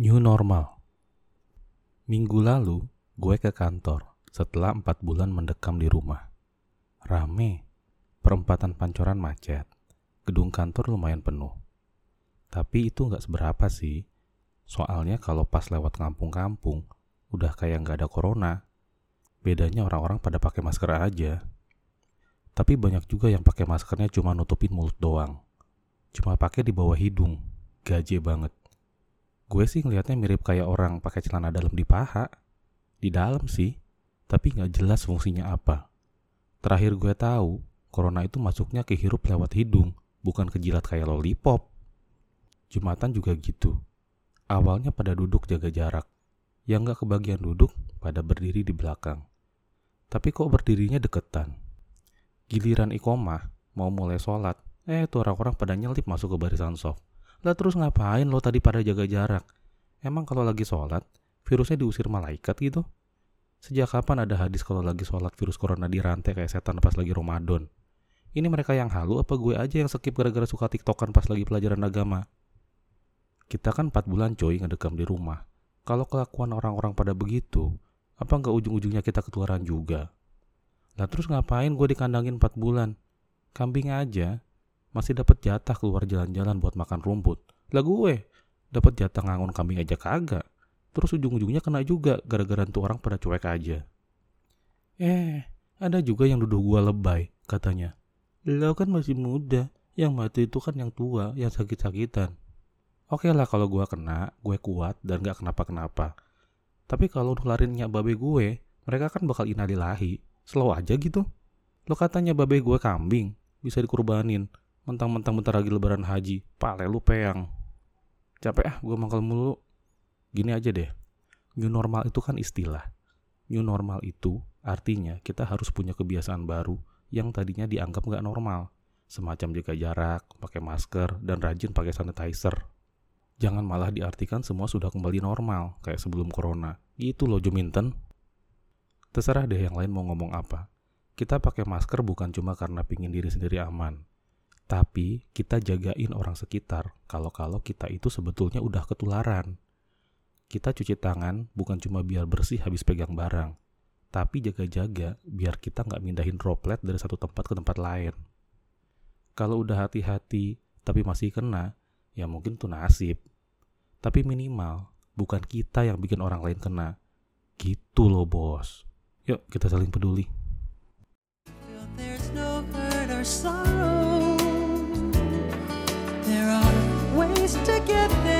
New normal. Minggu lalu, gue ke kantor setelah empat bulan mendekam di rumah. Rame, perempatan pancoran macet, gedung kantor lumayan penuh. Tapi itu nggak seberapa sih. Soalnya kalau pas lewat kampung-kampung, udah kayak nggak ada corona. Bedanya orang-orang pada pakai masker aja. Tapi banyak juga yang pakai maskernya cuma nutupin mulut doang. Cuma pakai di bawah hidung. Gaje banget. Gue sih ngelihatnya mirip kayak orang pakai celana dalam di paha. Di dalam sih, tapi nggak jelas fungsinya apa. Terakhir gue tahu, corona itu masuknya ke hirup lewat hidung, bukan ke jilat kayak lollipop. Jumatan juga gitu. Awalnya pada duduk jaga jarak. Yang nggak kebagian duduk, pada berdiri di belakang. Tapi kok berdirinya deketan? Giliran ikomah, mau mulai sholat, eh tuh orang-orang pada nyelip masuk ke barisan soft. Lah terus ngapain lo tadi pada jaga jarak? Emang kalau lagi sholat, virusnya diusir malaikat gitu? Sejak kapan ada hadis kalau lagi sholat virus corona dirantai kayak setan pas lagi Ramadan? Ini mereka yang halu apa gue aja yang skip gara-gara suka tiktokan pas lagi pelajaran agama? Kita kan 4 bulan coy ngedekam di rumah. Kalau kelakuan orang-orang pada begitu, apa nggak ujung-ujungnya kita ketularan juga? Lah terus ngapain gue dikandangin 4 bulan? Kambing aja, masih dapat jatah keluar jalan-jalan buat makan rumput. Lah gue dapat jatah ngangon kambing aja kagak. Terus ujung-ujungnya kena juga gara-gara tuh orang pada cuek aja. Eh, ada juga yang duduk gua lebay, katanya. Lo kan masih muda, yang mati itu kan yang tua, yang sakit-sakitan. Oke lah kalau gua kena, gue kuat dan gak kenapa-kenapa. Tapi kalau nularinnya babe gue, mereka kan bakal inalilahi. Slow aja gitu. Lo katanya babe gue kambing, bisa dikurbanin. Mentang-mentang bentar lagi lebaran haji, pale lu peyang. Capek ah, gue mangkal mulu. Gini aja deh, new normal itu kan istilah. New normal itu artinya kita harus punya kebiasaan baru yang tadinya dianggap nggak normal. Semacam jaga jarak, pakai masker, dan rajin pakai sanitizer. Jangan malah diartikan semua sudah kembali normal, kayak sebelum corona. Gitu loh Juminten. Terserah deh yang lain mau ngomong apa. Kita pakai masker bukan cuma karena pingin diri sendiri aman, tapi kita jagain orang sekitar kalau-kalau kita itu sebetulnya udah ketularan. Kita cuci tangan bukan cuma biar bersih habis pegang barang, tapi jaga-jaga biar kita nggak mindahin droplet dari satu tempat ke tempat lain. Kalau udah hati-hati tapi masih kena, ya mungkin tuh nasib. Tapi minimal bukan kita yang bikin orang lain kena. Gitu loh bos. Yuk kita saling peduli. There's. To get there